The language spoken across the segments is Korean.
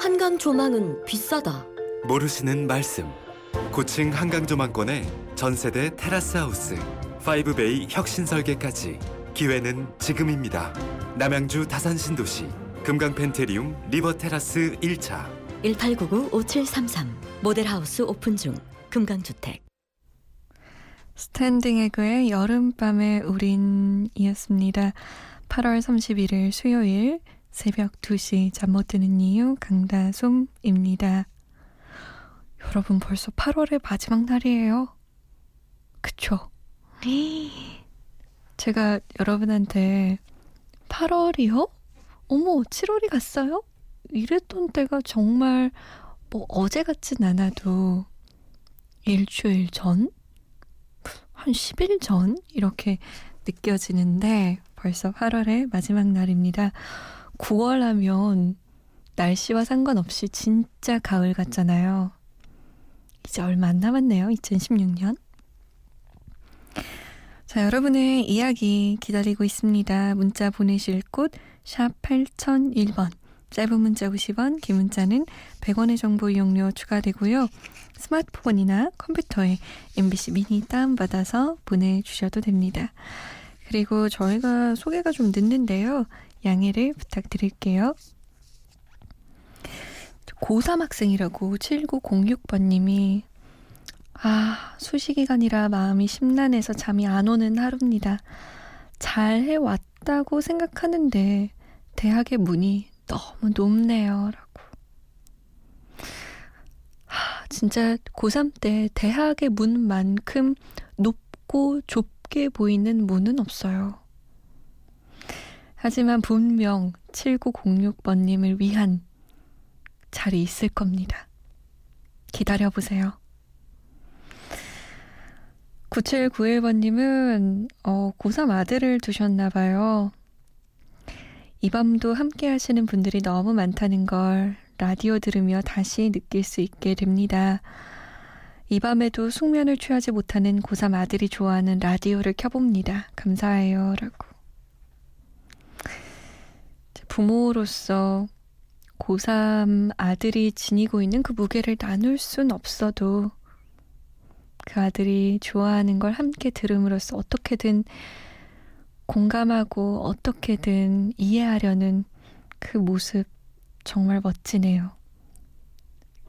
한강 조망은 비싸다. 모르시는 말씀. 고층 한강 조망권에 전세대 테라스 하우스, 5베이 혁신 설계까지 기회는 지금입니다. 남양주 다산 신도시 금강 펜테리움 리버 테라스 1차 1899-5733 모델하우스 오픈 중 금강주택 스탠딩 에그의 여름밤에 우린이었습니다. 8월 31일 수요일 새벽 2시 잠 못 드는 이유 강다솜입니다. 여러분 벌써 8월의 마지막 날이에요. 그쵸? 제가 여러분한테 8월이요? 어머, 7월이 갔어요? 이랬던 때가 정말 뭐 어제 같진 않아도 일주일 전? 한 10일 전? 이렇게 느껴지는데 벌써 8월의 마지막 날입니다. 9월 하면 날씨와 상관없이 진짜 가을 같잖아요. 이제 얼마 안 남았네요. 2016년. 자, 여러분의 이야기 기다리고 있습니다. 문자 보내실 곳, 샵 8001번. 짧은 문자 50원, 긴 문자는 100원의 정보 이용료 추가되고요. 스마트폰이나 컴퓨터에 MBC 미니 다운받아서 보내주셔도 됩니다. 그리고 저희가 소개가 좀 늦는데요. 양해를 부탁드릴게요. 고3 학생이라고 7906번님이 아, 수시기간이라 마음이 심란해서 잠이 안 오는 하루입니다. 잘 해왔다고 생각하는데 대학의 문이 너무 높네요. 라고. 하, 진짜 고3 때 대학의 문만큼 높고 좁게 보이는 문은 없어요. 하지만 분명 7906번님을 위한 자리 있을 겁니다. 기다려보세요. 9791번님은, 어, 고3 아들을 두셨나봐요. 이 밤도 함께 하시는 분들이 너무 많다는 걸 라디오 들으며 다시 느낄 수 있게 됩니다. 이 밤에도 숙면을 취하지 못하는 고3 아들이 좋아하는 라디오를 켜봅니다. 감사해요. 라고. 부모로서 고3 아들이 지니고 있는 그 무게를 나눌 순 없어도 그 아들이 좋아하는 걸 함께 들음으로써 어떻게든 공감하고 어떻게든 이해하려는 그 모습 정말 멋지네요.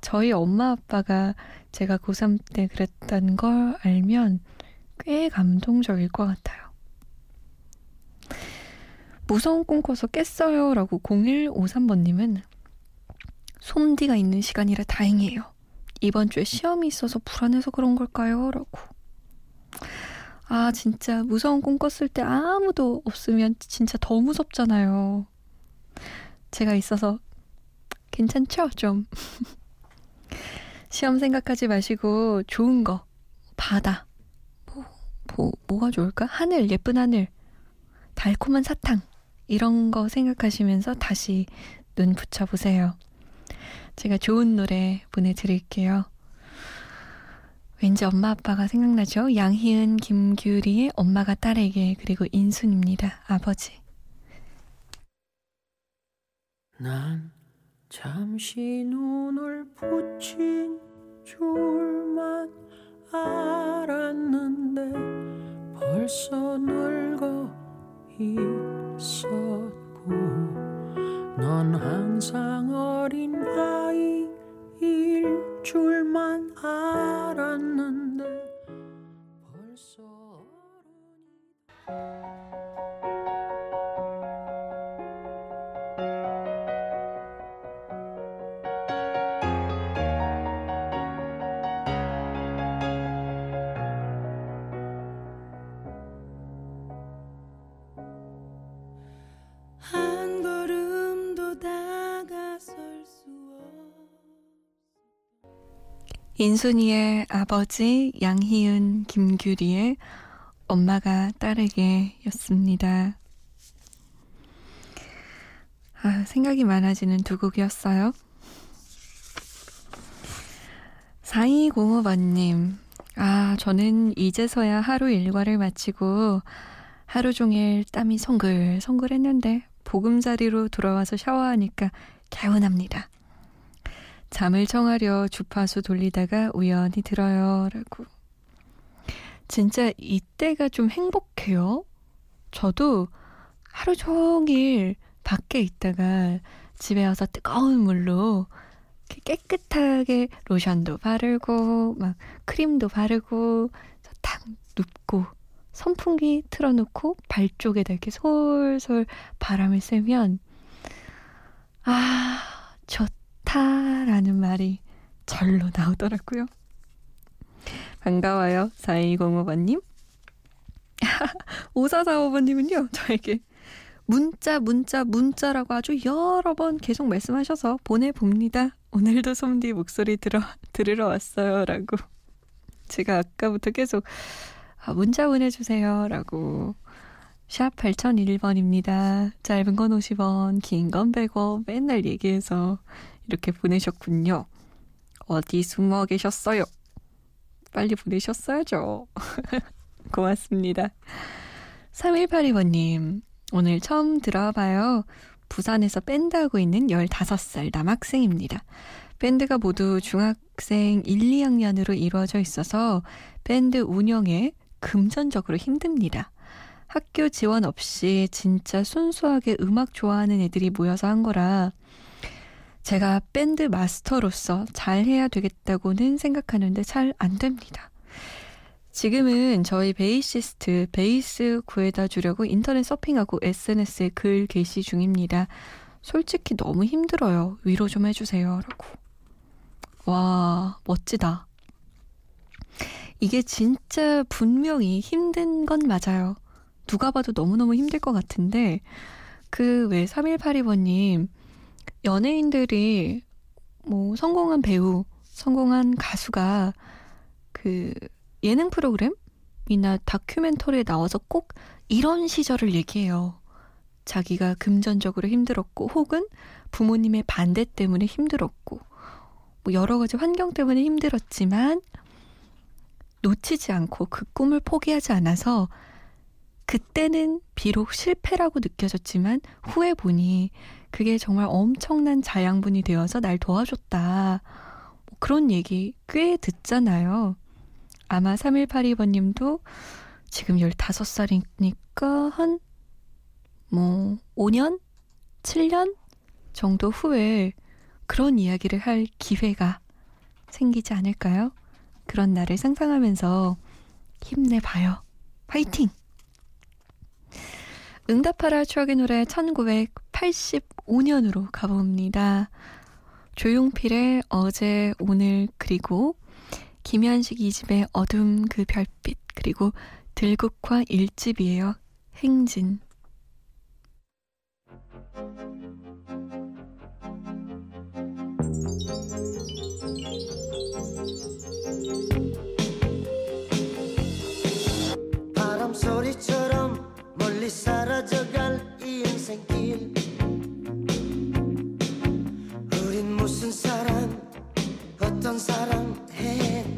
저희 엄마 아빠가 제가 고3 때 그랬다는 걸 알면 꽤 감동적일 것 같아요. 무서운 꿈 꿔서 깼어요. 라고 0153번님은 솜디가 있는 시간이라 다행이에요. 이번 주에 시험이 있어서 불안해서 그런 걸까요? 라고. 아, 진짜 무서운 꿈 꿨을 때 아무도 없으면 진짜 더 무섭잖아요. 제가 있어서 괜찮죠? 좀. 시험 생각하지 마시고 좋은 거, 바다. 뭐, 뭐, 뭐가 좋을까? 하늘, 예쁜 하늘. 달콤한 사탕. 이런 거 생각하시면서 다시 눈 붙여보세요. 제가 좋은 노래 보내드릴게요. 왠지 엄마 아빠가 생각나죠? 양희은, 김규리의 엄마가 딸에게 그리고 인순입니다. 아버지. 난 잠시 눈을 붙인 줄만 알았는데 벌써 늙어 있었고 넌 항상 어린 아이일 줄만 알았는데 벌써 인순이의 아버지 양희은, 김규리의 엄마가 따르게였습니다. 아, 생각이 많아지는 두 곡이었어요. 4205번님, 아, 저는 이제서야 하루 일과를 마치고 하루 종일 땀이 송글송글 했는데 보금자리로 돌아와서 샤워하니까 개운합니다. 잠을 청하려 주파수 돌리다가 우연히 들어요. 라고. 진짜 이때가 좀 행복해요. 저도 하루 종일 밖에 있다가 집에 와서 뜨거운 물로 깨끗하게 로션도 바르고 막 크림도 바르고 탁 눕고 선풍기 틀어놓고 발 쪽에다 이렇게 솔솔 바람을 쐬면 아 좋다 라는 말이 절로 나오더라고요. 반가워요. 4205번님. 5445번님은요, 저에게 문자, 문자, 문자라고 아주 여러 번 계속 말씀하셔서 보내봅니다. 오늘도 솜디 목소리 들어, 들으러 왔어요. 라고. 제가 아까부터 계속 아, 문자 보내주세요. 라고. 샵 8001번입니다. 짧은 건 50원, 긴 건 100원 맨날 얘기해서 이렇게 보내셨군요. 어디 숨어 계셨어요? 빨리 보내셨어야죠. 고맙습니다. 3182번님, 오늘 처음 들어봐요. 부산에서 밴드 하고 있는 15살 남학생입니다. 밴드가 모두 중학생 1, 2학년으로 이루어져 있어서 밴드 운영에 금전적으로 힘듭니다. 학교 지원 없이 진짜 순수하게 음악 좋아하는 애들이 모여서 한 거라 제가 밴드 마스터로서 잘 해야 되겠다고는 생각하는데 잘 안 됩니다. 지금은 저희 베이시스트 베이스 구해다 주려고 인터넷 서핑하고 SNS에 글 게시 중입니다. 솔직히 너무 힘들어요. 위로 좀 해주세요. 라고. 와, 멋지다. 이게 진짜 분명히 힘든 건 맞아요. 누가 봐도 너무너무 힘들 것 같은데, 그 왜 3182번님, 연예인들이 뭐 성공한 배우, 성공한 가수가 그 예능 프로그램이나 다큐멘터리에 나와서 꼭 이런 시절을 얘기해요. 자기가 금전적으로 힘들었고 혹은 부모님의 반대 때문에 힘들었고 뭐 여러 가지 환경 때문에 힘들었지만 놓치지 않고 그 꿈을 포기하지 않아서 그때는 비록 실패라고 느껴졌지만 후에 보니 그게 정말 엄청난 자양분이 되어서 날 도와줬다. 뭐 그런 얘기 꽤 듣잖아요. 아마 3182번 님도 지금 15살이니까 한, 뭐, 5년? 7년? 정도 후에 그런 이야기를 할 기회가 생기지 않을까요? 그런 날을 상상하면서 힘내봐요. 화이팅! 응답하라 추억의 노래 1985년으로 가봅니다. 조용필의 어제, 오늘, 그리고 김현식 이집의 어둠 그 별빛 그리고 들국화 일집이에요. 행진 인생길 우린 무슨 사랑 어떤 사랑 했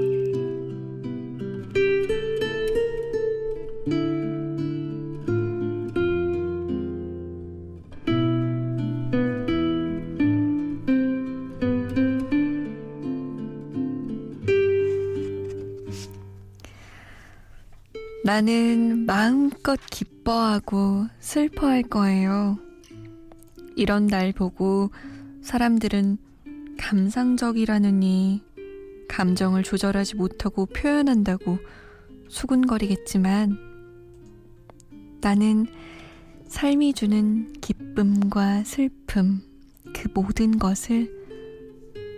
나는 마음껏 기뻐하고 슬퍼할 거예요. 이런 날 보고 사람들은 감상적이라느니 감정을 조절하지 못하고 표현한다고 수군거리겠지만 나는 삶이 주는 기쁨과 슬픔, 그 모든 것을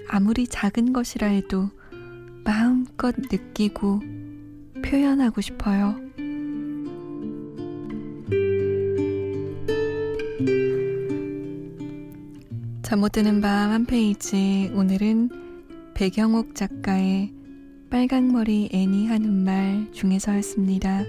아무리 작은 것이라 해도 마음껏 느끼고 표현하고 싶어요. 잠 못 드는 밤 한 페이지 오늘은 배경옥 작가의 빨강머리 애니 하는 말 중에서였습니다.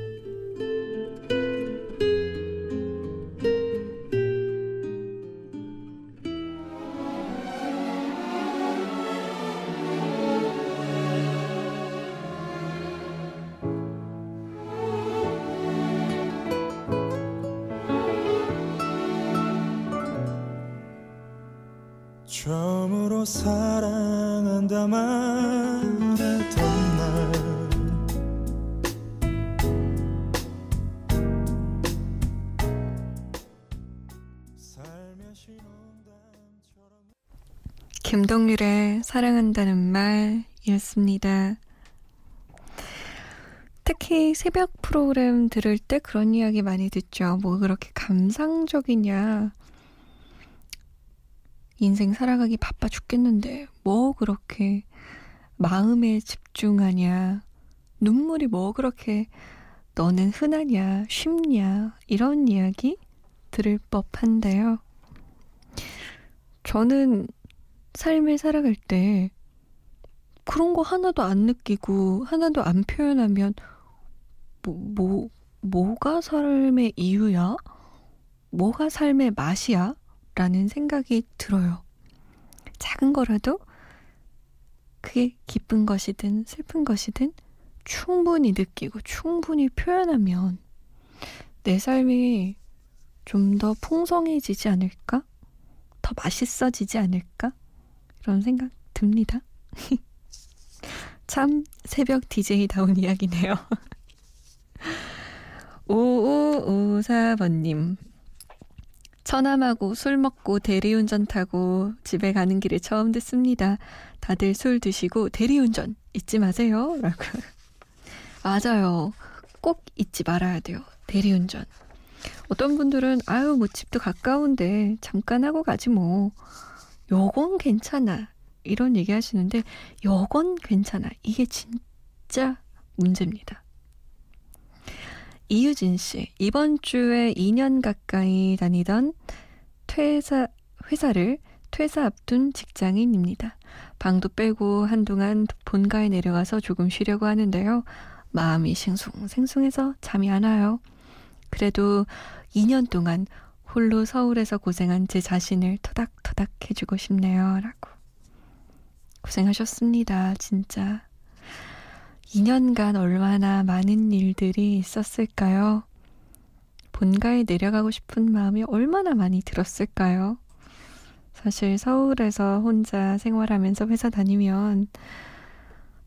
김동률의 사랑한다는 말이었습니다. 특히 새벽 프로그램 들을 때 그런 이야기 많이 듣죠. 뭐 그렇게 감상적이냐. 인생 살아가기 바빠 죽겠는데 뭐 그렇게 마음에 집중하냐. 눈물이 뭐 그렇게 너는 흔하냐, 쉽냐. 이런 이야기 들을 법한데요. 저는 삶을 살아갈 때 그런 거 하나도 안 느끼고 하나도 안 표현하면 뭐, 뭐, 뭐가 삶의 이유야? 뭐가 삶의 맛이야? 라는 생각이 들어요. 작은 거라도 그게 기쁜 것이든 슬픈 것이든 충분히 느끼고 충분히 표현하면 내 삶이 좀 더 풍성해지지 않을까? 더 맛있어지지 않을까? 이런 생각 듭니다. 참 새벽 DJ다운 이야기네요. 5554번님. 처남하고 술 먹고 대리운전 타고 집에 가는 길에 처음 듣습니다. 다들 술 드시고 대리운전 잊지 마세요. 라고. 맞아요. 꼭 잊지 말아야 돼요. 대리운전. 어떤 분들은 아유 뭐 집도 가까운데 잠깐 하고 가지 뭐. 요건 괜찮아. 이런 얘기 하시는데 요건 괜찮아. 이게 진짜 문제입니다. 이유진 씨, 이번 주에 2년 가까이 다니던 퇴사, 회사를 퇴사 앞둔 직장인입니다. 방도 빼고 한동안 본가에 내려가서 조금 쉬려고 하는데요. 마음이 싱숭생숭해서 잠이 안 와요. 그래도 2년 동안 홀로 서울에서 고생한 제 자신을 토닥토닥 해주고 싶네요. 라고. 고생하셨습니다. 진짜. 2년간 얼마나 많은 일들이 있었을까요? 본가에 내려가고 싶은 마음이 얼마나 많이 들었을까요? 사실 서울에서 혼자 생활하면서 회사 다니면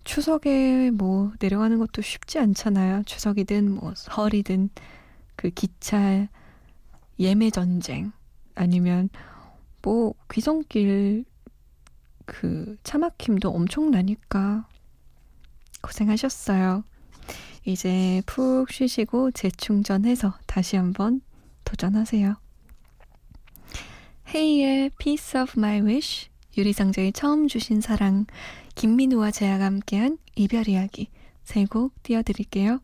추석에 뭐 내려가는 것도 쉽지 않잖아요. 추석이든 뭐 설이든 그 기차 예매 전쟁 아니면 뭐 귀성길 그 차막힘도 엄청나니까 고생하셨어요. 이제 푹 쉬시고 재충전해서 다시 한번 도전하세요. 헤이의 Piece of My Wish, 유리상자의 처음 주신 사랑, 김민우와 제아가 함께한 이별 이야기 세 곡 띄워드릴게요.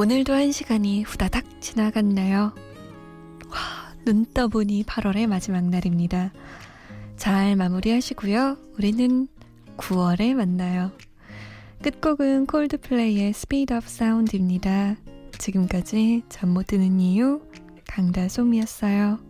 오늘도 한 시간이 후다닥 지나갔나요? 와, 눈 떠보니 8월의 마지막 날입니다. 잘 마무리하시고요. 우리는 9월에 만나요. 끝곡은 콜드플레이의 Speed of Sound입니다. 지금까지 잠 못 드는 이유 강다솜이었어요.